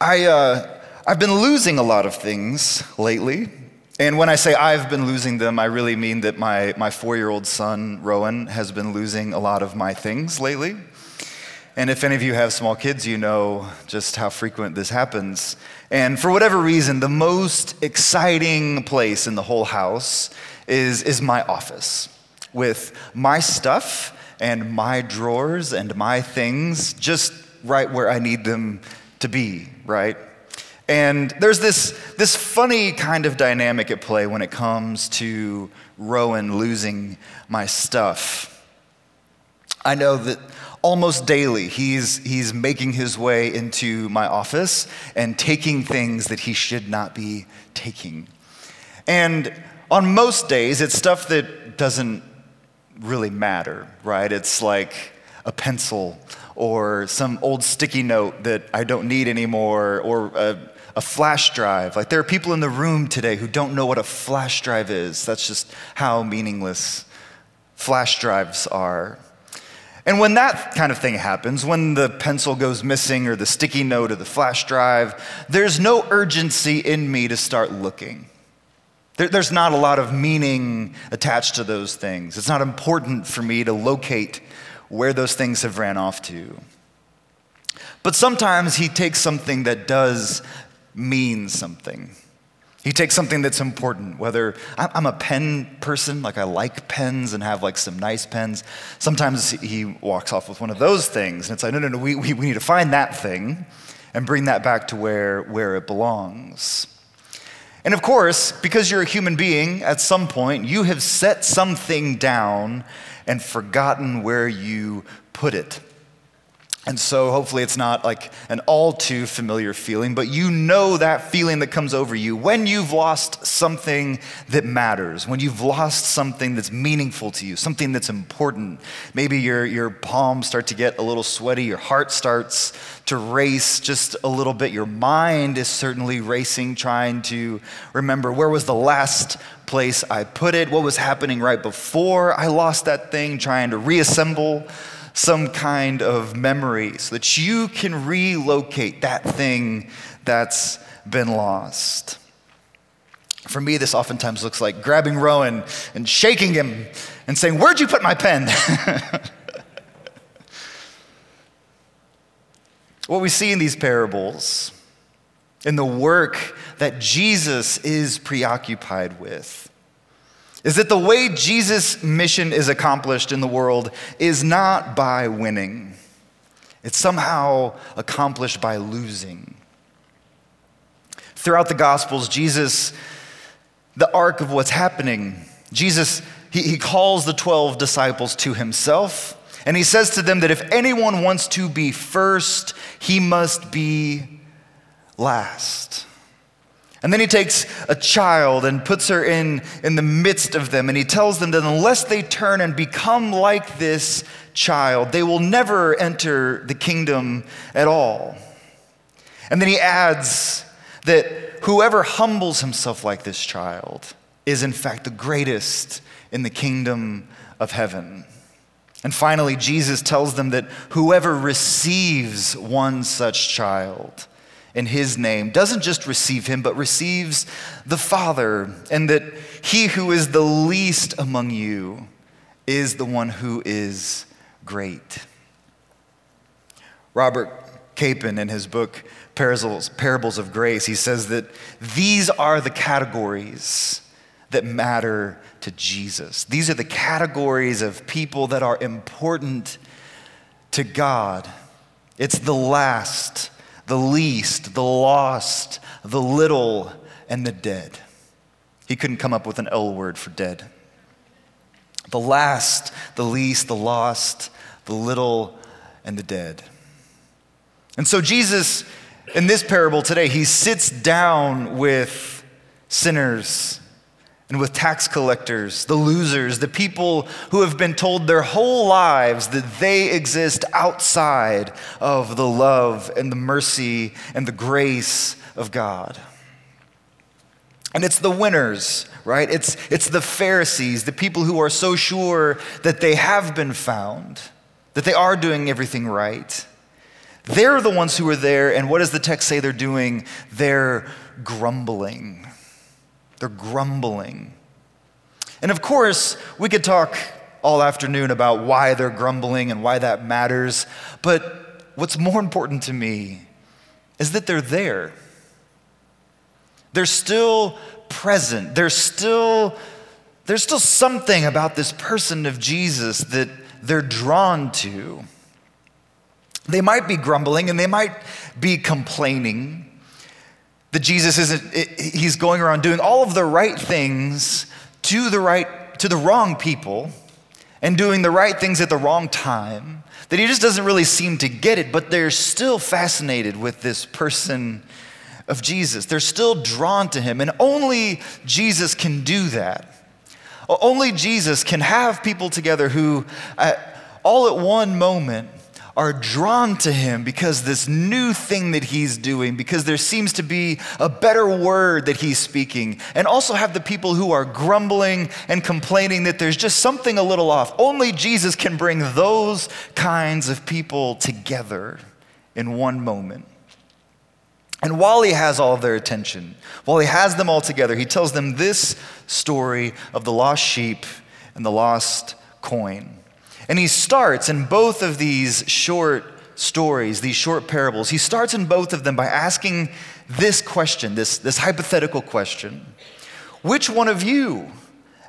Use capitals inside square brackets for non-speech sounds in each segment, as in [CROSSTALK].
I, uh, I've been losing a lot of things lately. And when I say I've been losing them, I really mean that my, my four year old son, Rowan, has been losing a lot of my things lately. And if any of you have small kids, you know just how frequent this happens. And for whatever reason, the most exciting place in the whole house is, is my office with my stuff and my drawers and my things just right where I need them to be, right? And there's this, this funny kind of dynamic at play when it comes to Rowan losing my stuff. I know that almost daily he's, he's making his way into my office and taking things that he should not be taking. And on most days, it's stuff that doesn't really matter, right? It's like a pencil or some old sticky note that I don't need anymore or a, a, flash drive. Like there are people in the room today who don't know what a flash drive is. That's just how meaningless flash drives are. And when that kind of thing happens, when the pencil goes missing or the sticky note or the flash drive, there's no urgency in me to start looking. There, there's not a lot of meaning attached to those things. It's not important for me to locate where those things have ran off to. But sometimes he takes something that does mean something. He takes something that's important, whether I'm a pen person, like I like pens and have like some nice pens. Sometimes he walks off with one of those things, and it's like, no, no, no, we, we, we need to find that thing and bring that back to where, where it belongs. And of course, because you're a human being, at some point, you have set something down and forgotten where you put it. And so hopefully it's not like an all too familiar feeling, but you know that feeling that comes over you when you've lost something that matters, when you've lost something that's meaningful to you, something that's important. Maybe your, your palms start to get a little sweaty, your heart starts to race just a little bit, your mind is certainly racing, trying to remember where was the last place I put it, what was happening right before I lost that thing, trying to reassemble some kind of memory so that you can relocate that thing that's been lost. For me, this oftentimes looks like grabbing Rowan and shaking him and saying, Where'd you put my pen? [LAUGHS] what we see in these parables, in the work that Jesus is preoccupied with, is that the way Jesus' mission is accomplished in the world is not by winning, it's somehow accomplished by losing. Throughout the Gospels, Jesus, the arc of what's happening, Jesus, he, he calls the 12 disciples to himself, and he says to them that if anyone wants to be first, he must be last. And then he takes a child and puts her in, in the midst of them, and he tells them that unless they turn and become like this child, they will never enter the kingdom at all. And then he adds that whoever humbles himself like this child is, in fact, the greatest in the kingdom of heaven. And finally, Jesus tells them that whoever receives one such child, in his name doesn't just receive him, but receives the Father, and that he who is the least among you is the one who is great. Robert Capon, in his book Parables, of Grace, he says that these are the categories that matter to Jesus. These are the categories of people that are important to God. It's the last the least, the lost, the little, and the dead. He couldn't come up with an L word for dead. The last, the least, the lost, the little, and the dead. And so, Jesus, in this parable today, he sits down with sinners and with tax collectors, the losers, the people who have been told their whole lives that they exist outside of the love and the mercy and the grace of God. And it's the winners, right? It's, it's the Pharisees, the people who are so sure that they have been found, that they are doing everything right. They're the ones who are there, and what does the text say they're doing? They're grumbling. They're grumbling. And of course, we could talk all afternoon about why they're grumbling and why that matters, but what's more important to me is that they're there. They're still present. There's still, there's still something about this person of Jesus that they're drawn to. They might be grumbling and they might be complaining that Jesus isn't, he's going around doing all of the right things to the right, to the wrong people and doing the right things at the wrong time, that he just doesn't really seem to get it, but they're still fascinated with this person of Jesus. They're still drawn to him, and only Jesus can do that. Only Jesus can have people together who, all at one moment, are drawn to him because this new thing that he's doing, because there seems to be a better word that he's speaking, and also have the people who are grumbling and complaining that there's just something a little off. Only Jesus can bring those kinds of people together in one moment. And while he has all their attention, while he has them all together, he tells them this story of the lost sheep and the lost coin. And he starts in both of these short stories, these short parables, he starts in both of them by asking this question, this, this hypothetical question Which one of you,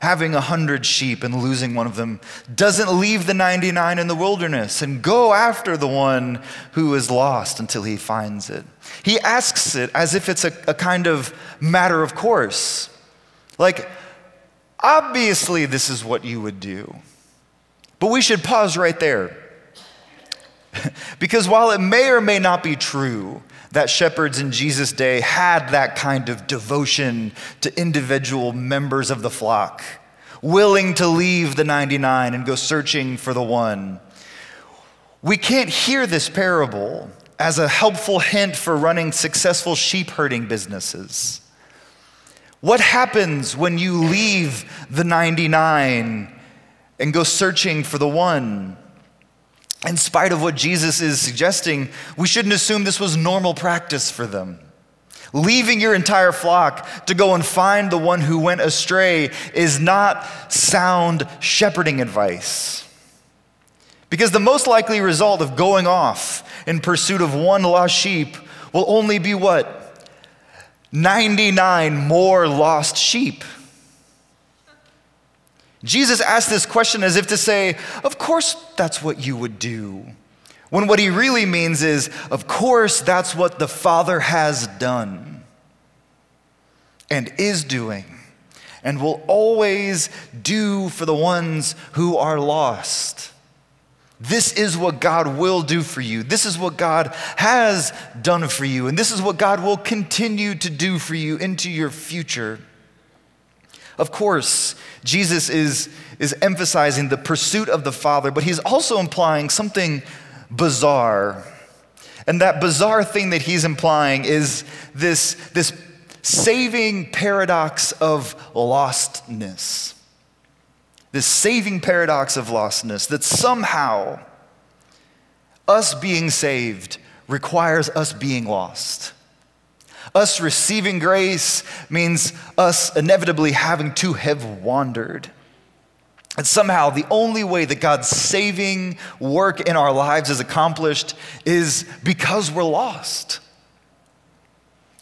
having a hundred sheep and losing one of them, doesn't leave the 99 in the wilderness and go after the one who is lost until he finds it? He asks it as if it's a, a kind of matter of course. Like, obviously, this is what you would do. But we should pause right there. [LAUGHS] because while it may or may not be true that shepherds in Jesus' day had that kind of devotion to individual members of the flock, willing to leave the 99 and go searching for the one, we can't hear this parable as a helpful hint for running successful sheep herding businesses. What happens when you leave the 99 and go searching for the one. In spite of what Jesus is suggesting, we shouldn't assume this was normal practice for them. Leaving your entire flock to go and find the one who went astray is not sound shepherding advice. Because the most likely result of going off in pursuit of one lost sheep will only be what? 99 more lost sheep. Jesus asked this question as if to say, Of course, that's what you would do. When what he really means is, Of course, that's what the Father has done and is doing and will always do for the ones who are lost. This is what God will do for you. This is what God has done for you. And this is what God will continue to do for you into your future. Of course, Jesus is, is emphasizing the pursuit of the Father, but he's also implying something bizarre. And that bizarre thing that he's implying is this, this saving paradox of lostness. This saving paradox of lostness that somehow us being saved requires us being lost. Us receiving grace means us inevitably having to have wandered. And somehow, the only way that God's saving work in our lives is accomplished is because we're lost.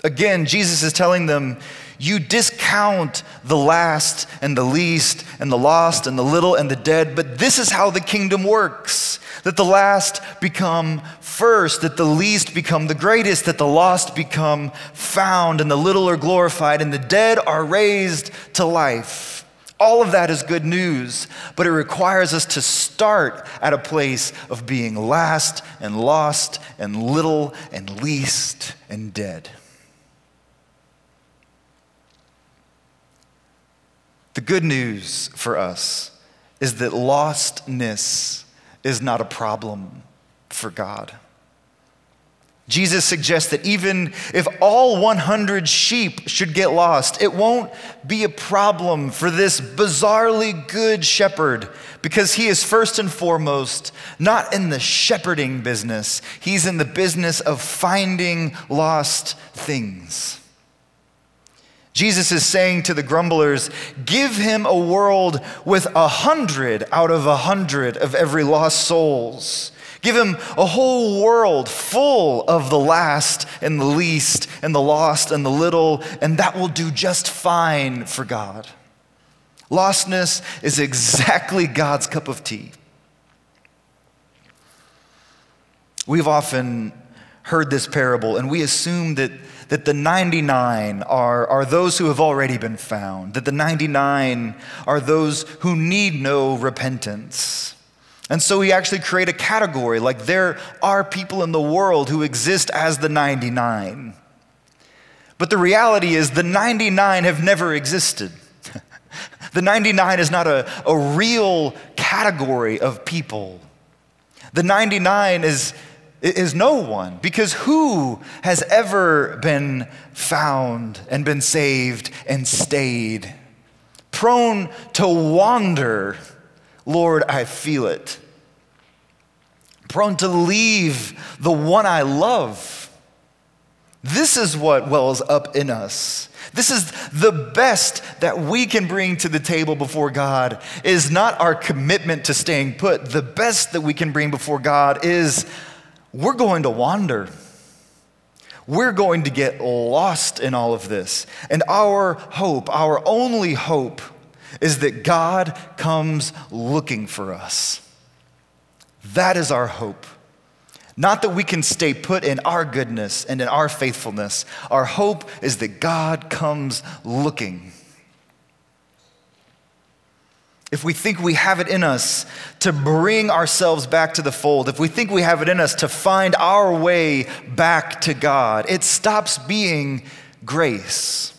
Again, Jesus is telling them, you discount the last and the least and the lost and the little and the dead, but this is how the kingdom works that the last become first, that the least become the greatest, that the lost become found, and the little are glorified, and the dead are raised to life. All of that is good news, but it requires us to start at a place of being last and lost and little and least and dead. The good news for us is that lostness is not a problem for God. Jesus suggests that even if all 100 sheep should get lost, it won't be a problem for this bizarrely good shepherd because he is first and foremost not in the shepherding business, he's in the business of finding lost things. Jesus is saying to the grumblers, Give him a world with a hundred out of a hundred of every lost souls. Give him a whole world full of the last and the least and the lost and the little, and that will do just fine for God. Lostness is exactly God's cup of tea. We've often heard this parable and we assume that, that the 99 are, are those who have already been found, that the 99 are those who need no repentance. And so we actually create a category like there are people in the world who exist as the 99. But the reality is, the 99 have never existed. [LAUGHS] the 99 is not a, a real category of people. The 99 is, is no one, because who has ever been found and been saved and stayed? Prone to wander Lord, I feel it. Prone to leave the one I love. This is what wells up in us. This is the best that we can bring to the table before God is not our commitment to staying put. The best that we can bring before God is we're going to wander. We're going to get lost in all of this. And our hope, our only hope, is that God comes looking for us. That is our hope. Not that we can stay put in our goodness and in our faithfulness. Our hope is that God comes looking. If we think we have it in us to bring ourselves back to the fold, if we think we have it in us to find our way back to God, it stops being grace.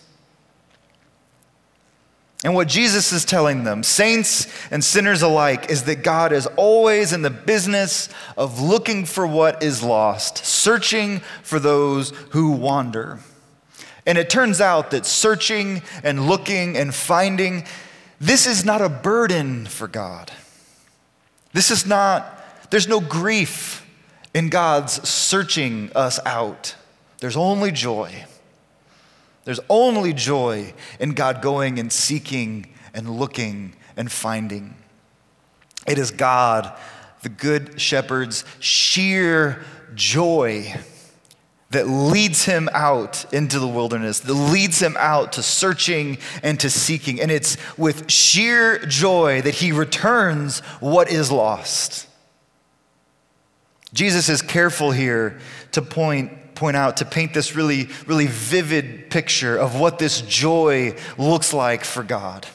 And what Jesus is telling them, saints and sinners alike, is that God is always in the business of looking for what is lost, searching for those who wander. And it turns out that searching and looking and finding, this is not a burden for God. This is not, there's no grief in God's searching us out, there's only joy. There's only joy in God going and seeking and looking and finding. It is God, the Good Shepherd's sheer joy that leads him out into the wilderness, that leads him out to searching and to seeking. And it's with sheer joy that he returns what is lost. Jesus is careful here to point point out to paint this really, really vivid picture of what this joy looks like for God.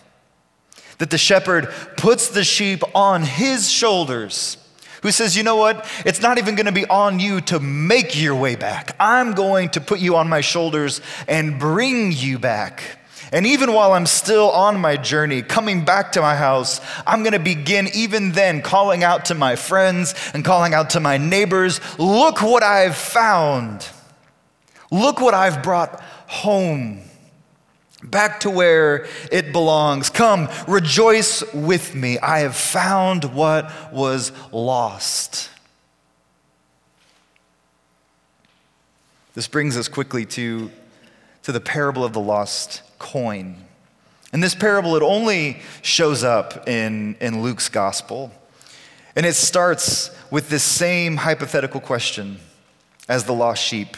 That the shepherd puts the sheep on his shoulders, who says, You know what? It's not even going to be on you to make your way back. I'm going to put you on my shoulders and bring you back. And even while I'm still on my journey, coming back to my house, I'm going to begin even then calling out to my friends and calling out to my neighbors look what I've found. Look what I've brought home. Back to where it belongs. Come, rejoice with me. I have found what was lost. This brings us quickly to, to the parable of the lost coin. In this parable, it only shows up in, in Luke's gospel. And it starts with this same hypothetical question as the lost sheep.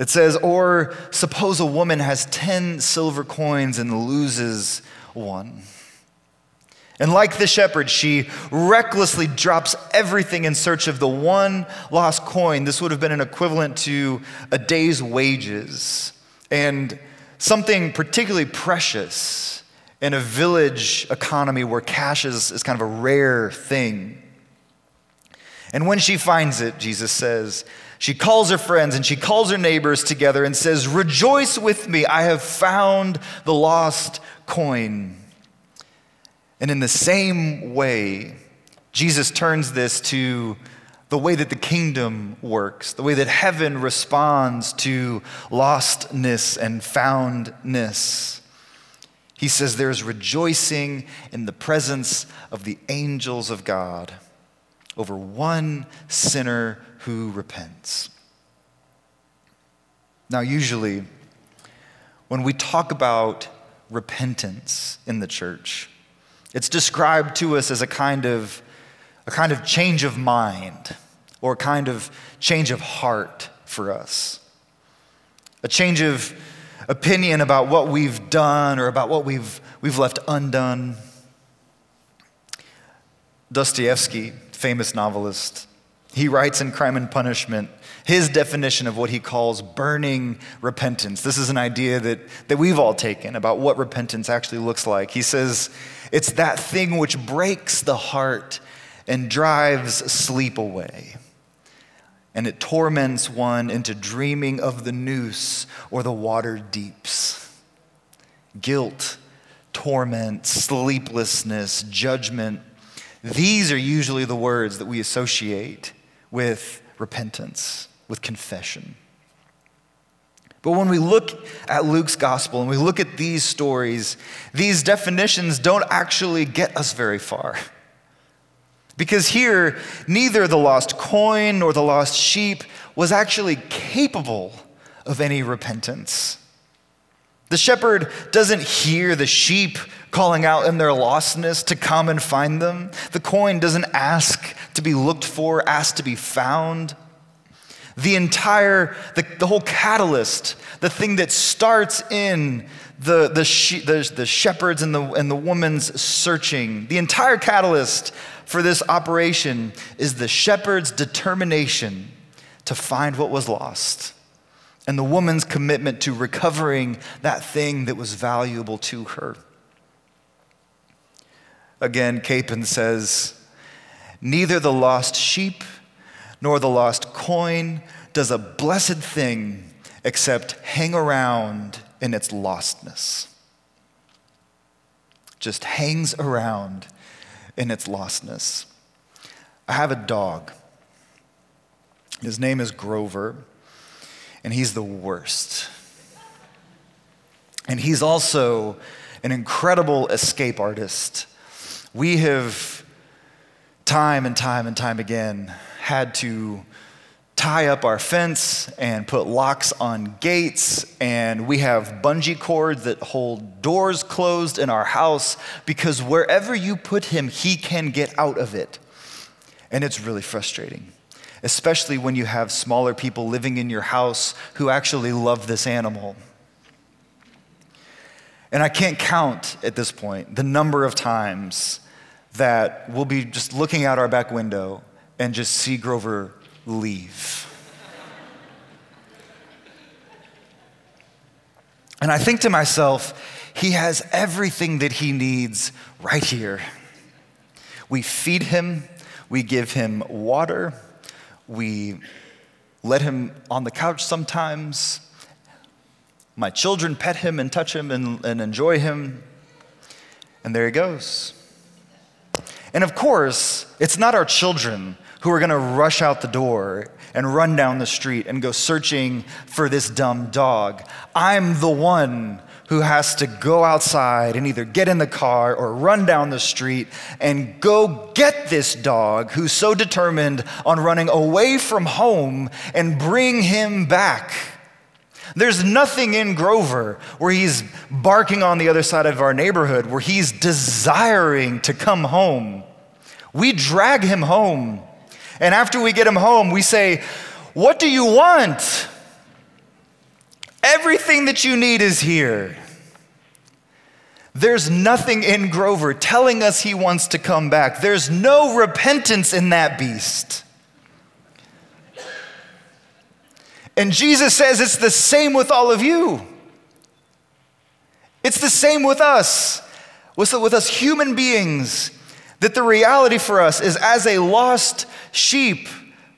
It says, Or suppose a woman has 10 silver coins and loses one. And like the shepherd, she recklessly drops everything in search of the one lost coin. This would have been an equivalent to a day's wages. And something particularly precious in a village economy where cash is, is kind of a rare thing. And when she finds it, Jesus says, she calls her friends and she calls her neighbors together and says, Rejoice with me, I have found the lost coin. And in the same way, Jesus turns this to the way that the kingdom works, the way that heaven responds to lostness and foundness. He says there's rejoicing in the presence of the angels of God over one sinner who repents. Now, usually, when we talk about repentance in the church, it's described to us as a kind of a kind of change of mind or a kind of change of heart for us. A change of opinion about what we've done or about what we've, we've left undone. Dostoevsky, famous novelist, he writes in Crime and Punishment his definition of what he calls burning repentance. This is an idea that, that we've all taken about what repentance actually looks like. He says, It's that thing which breaks the heart and drives sleep away. And it torments one into dreaming of the noose or the water deeps. Guilt, torment, sleeplessness, judgment, these are usually the words that we associate with repentance, with confession. But when we look at Luke's gospel and we look at these stories, these definitions don't actually get us very far. Because here, neither the lost coin nor the lost sheep was actually capable of any repentance. The shepherd doesn't hear the sheep calling out in their lostness to come and find them. The coin doesn't ask to be looked for, ask to be found. The entire, the, the whole catalyst, the thing that starts in the, the, she, the, the shepherds and the, and the woman's searching, the entire catalyst for this operation is the shepherd's determination to find what was lost and the woman's commitment to recovering that thing that was valuable to her. Again, Capon says, Neither the lost sheep nor the lost coin does a blessed thing except hang around in its lostness. Just hangs around in its lostness. I have a dog. His name is Grover, and he's the worst. And he's also an incredible escape artist. We have, time and time and time again, had to tie up our fence and put locks on gates, and we have bungee cords that hold doors closed in our house because wherever you put him, he can get out of it. And it's really frustrating, especially when you have smaller people living in your house who actually love this animal. And I can't count at this point the number of times that we'll be just looking out our back window and just see Grover leave. and I think to myself, he has everything that he needs right here. We feed him, we give him water, we let him on the couch sometimes. My children pet him and touch him and, and enjoy him. And there he goes. And of course, it's not our children who are going to rush out the door and run down the street and go searching for this dumb dog. I'm the one who has to go outside and either get in the car or run down the street and go get this dog who's so determined on running away from home and bring him back. There's nothing in Grover where he's barking on the other side of our neighborhood, where he's desiring to come home. We drag him home. And after we get him home, we say, What do you want? Everything that you need is here. There's nothing in Grover telling us he wants to come back. There's no repentance in that beast. And Jesus says it's the same with all of you. It's the same with us, with, us human beings, that the reality for us is as a lost sheep,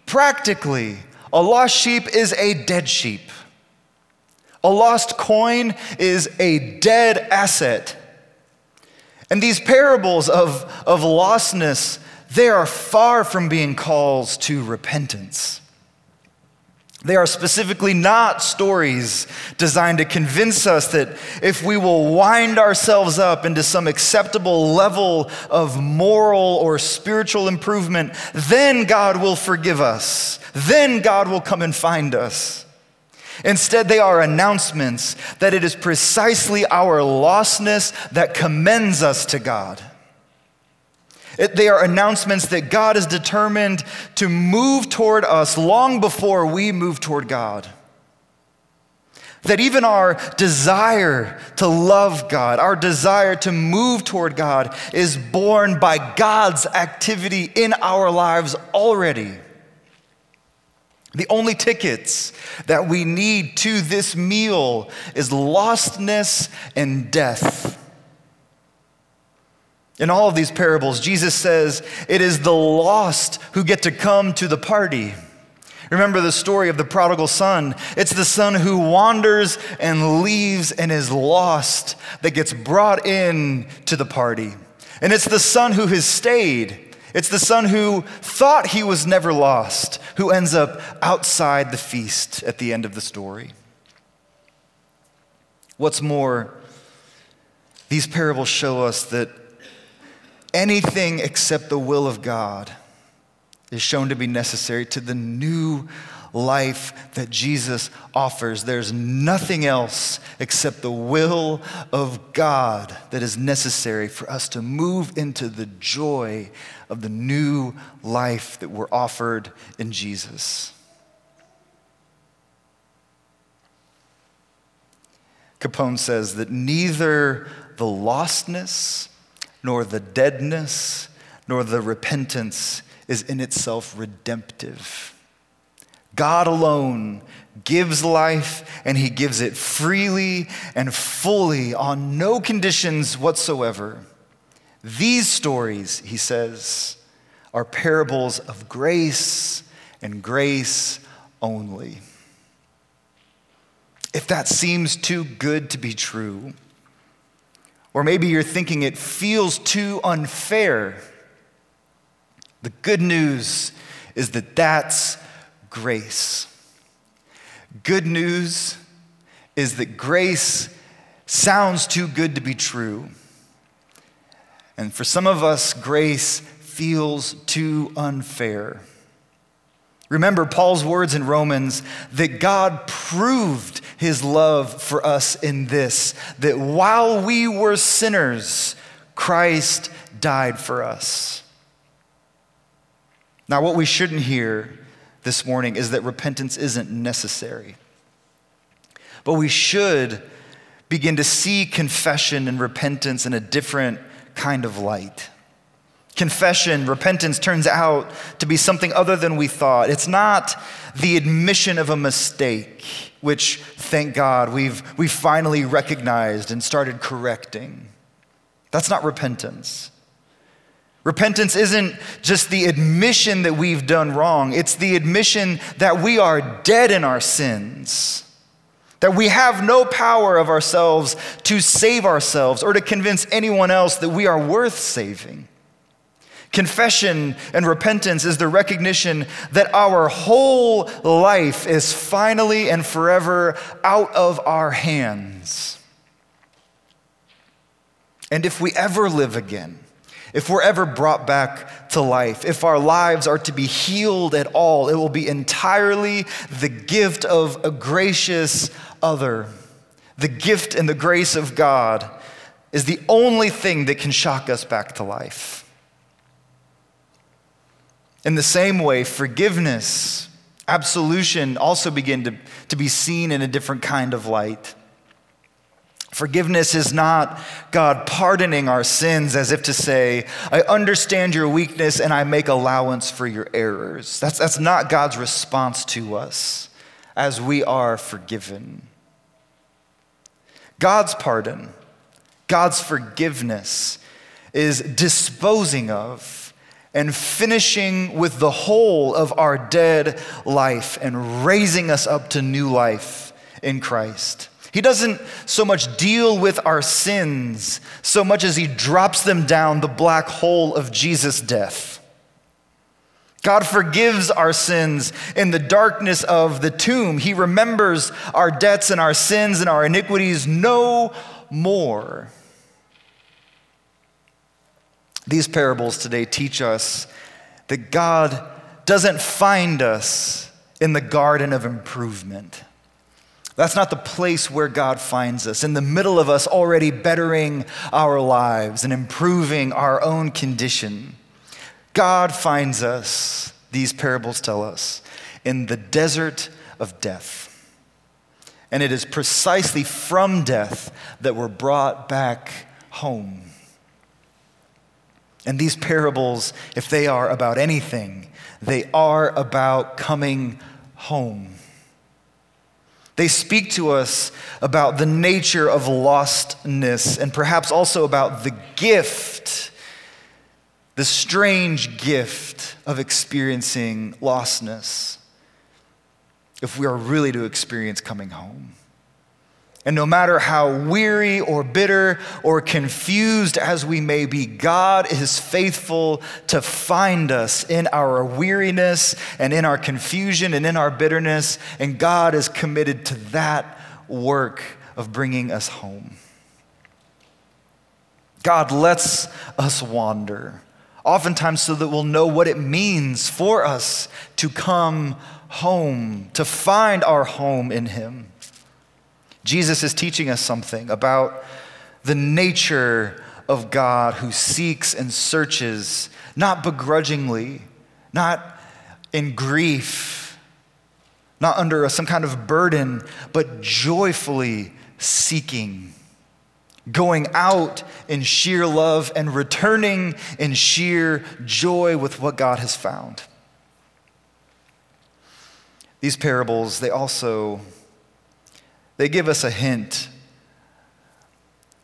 practically, a lost sheep is a dead sheep. A lost coin is a dead asset. And these parables of, of lostness, they are far from being calls to repentance. They are specifically not stories designed to convince us that if we will wind ourselves up into some acceptable level of moral or spiritual improvement, then God will forgive us. Then God will come and find us. Instead, they are announcements that it is precisely our lostness that commends us to God. It, they are announcements that God is determined to move toward us long before we move toward God. That even our desire to love God, our desire to move toward God, is born by God's activity in our lives already. The only tickets that we need to this meal is lostness and death. In all of these parables, Jesus says it is the lost who get to come to the party. Remember the story of the prodigal son. It's the son who wanders and leaves and is lost that gets brought in to the party. And it's the son who has stayed. It's the son who thought he was never lost, who ends up outside the feast at the end of the story. What's more, these parables show us that anything except the will of God is shown to be necessary to the new life that Jesus offers. There's nothing else except the will of God that is necessary for us to move into the joy of the new life that we're offered in Jesus. Capon says that neither the lostness nor the deadness, nor the repentance is in itself redemptive. God alone gives life, and He gives it freely and fully on no conditions whatsoever. These stories, he says, are parables of grace and grace only. If that seems too good to be true, or maybe you're thinking it feels too unfair. The good news is that that's grace. Good news is that grace sounds too good to be true. And for some of us, grace feels too unfair. Remember Paul's words in Romans that God proved his love for us in this that while we were sinners, Christ died for us. Now, what we shouldn't hear this morning is that repentance isn't necessary. But we should begin to see confession and repentance in a different kind of light. Confession, repentance turns out to be something other than we thought. It's not the admission of a mistake, which, thank God, we've, we've finally recognized and started correcting. That's not repentance. Repentance isn't just the admission that we've done wrong, it's the admission that we are dead in our sins, that we have no power of ourselves to save ourselves or to convince anyone else that we are worth saving. Confession and repentance is the recognition that our whole life is finally and forever out of our hands. And if we ever live again, if we're ever brought back to life, if our lives are to be healed at all, it will be entirely the gift of a gracious other. The gift and the grace of God is the only thing that can shock us back to life. In the same way, forgiveness, absolution also begin to, to be seen in a different kind of light. Forgiveness is not God pardoning our sins as if to say, I understand your weakness and I make allowance for your errors. That's, that's not God's response to us as we are forgiven. God's pardon, God's forgiveness is disposing of and finishing with the whole of our dead life and raising us up to new life in Christ. He doesn't so much deal with our sins so much as he drops them down the black hole of Jesus' death. God forgives our sins in the darkness of the tomb. He remembers our debts and our sins and our iniquities no more. These parables today teach us that God doesn't find us in the garden of improvement. That's not the place where God finds us, in the middle of us already bettering our lives and improving our own condition. God finds us, these parables tell us, in the desert of death. And it is precisely from death that we're brought back home. And these parables, if they are about anything, they are about coming home. They speak to us about the nature of lostness and perhaps also about the gift, the strange gift of experiencing lostness if we are really to experience coming home. And no matter how weary or bitter or confused as we may be, God is faithful to find us in our weariness and in our confusion and in our bitterness. And God is committed to that work of bringing us home. God lets us wander, oftentimes so that we'll know what it means for us to come home, to find our home in Him. Jesus is teaching us something about the nature of God who seeks and searches, not begrudgingly, not in grief, not under some kind of burden, but joyfully seeking, going out in sheer love and returning in sheer joy with what God has found. These parables, they also they give us a hint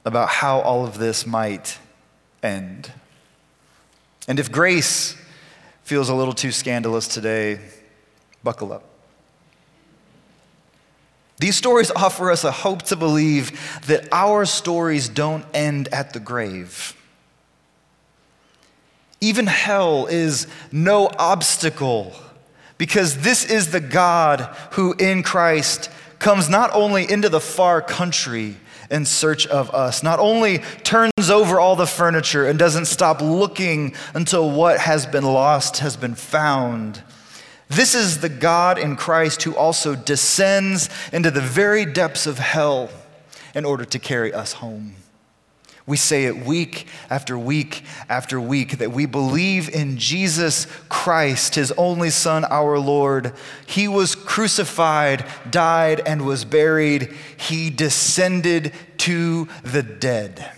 about how all of this might end. And if grace feels a little too scandalous today, buckle up. These stories offer us a hope to believe that our stories don't end at the grave. Even hell is no obstacle because this is the God who in Christ comes not only into the far country in search of us, not only turns over all the furniture and doesn't stop looking until what has been lost has been found. This is the God in Christ who also descends into the very depths of hell in order to carry us home. We say it week after week after week that we believe in Jesus Christ, his only Son, our Lord. He was crucified, died, and was buried. He descended to the dead.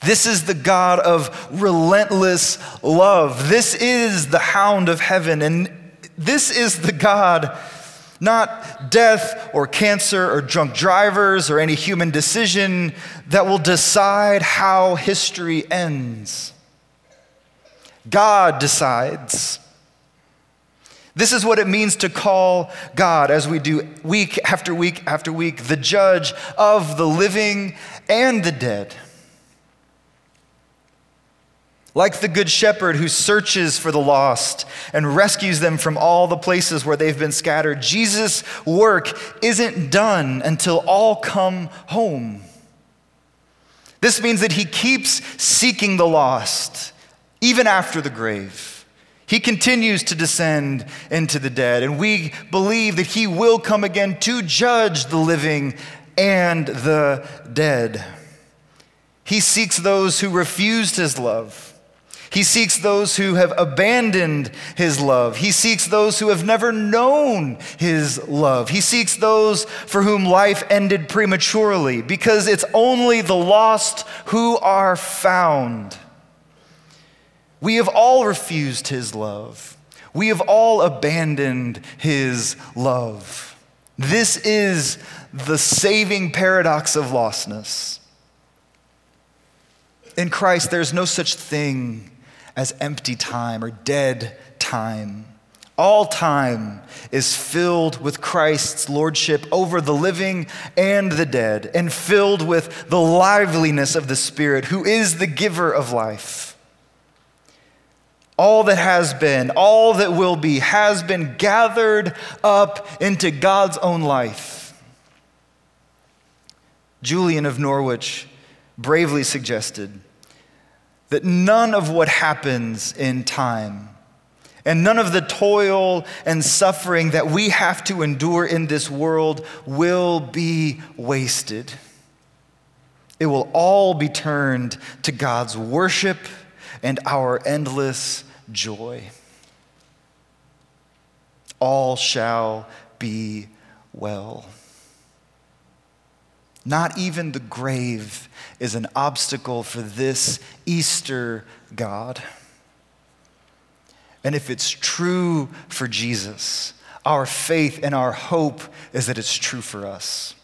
This is the God of relentless love. This is the hound of heaven. And this is the God not death or cancer or drunk drivers or any human decision that will decide how history ends. God decides. This is what it means to call God, as we do week after week after week, the judge of the living and the dead. Like the good shepherd who searches for the lost and rescues them from all the places where they've been scattered, Jesus' work isn't done until all come home. This means that he keeps seeking the lost, even after the grave. He continues to descend into the dead, and we believe that he will come again to judge the living and the dead. He seeks those who refused his love he seeks those who have abandoned his love. He seeks those who have never known his love. He seeks those for whom life ended prematurely because it's only the lost who are found. We have all refused his love. We have all abandoned his love. This is the saving paradox of lostness. In Christ, there's no such thing as empty time or dead time. All time is filled with Christ's lordship over the living and the dead, and filled with the liveliness of the Spirit, who is the giver of life. all that has been, all that will be, has been gathered up into God's own life. Julian of Norwich bravely suggested that none of what happens in time and none of the toil and suffering that we have to endure in this world will be wasted. It will all be turned to God's worship and our endless joy. All shall be well. Not even the grave is an obstacle for this Easter God. And if it's true for Jesus, our faith and our hope is that it's true for us.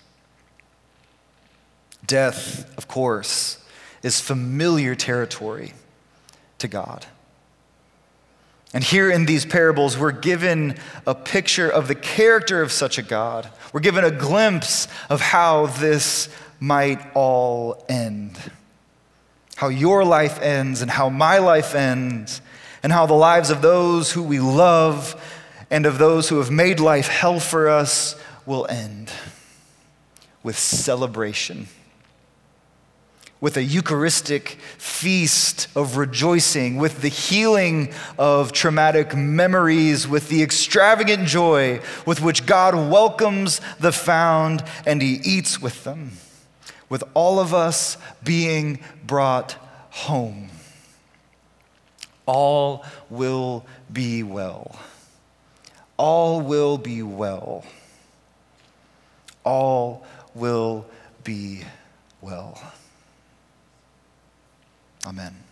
Death, of course, is familiar territory to God. And here in these parables, we're given a picture of the character of such a God. We're given a glimpse of how this might all end. How your life ends, and how my life ends, and how the lives of those who we love and of those who have made life hell for us will end with celebration with a Eucharistic feast of rejoicing, with the healing of traumatic memories, with the extravagant joy with which God welcomes the found and He eats with them, with all of us being brought home. All will be well. All will be well. All will be well. Amen.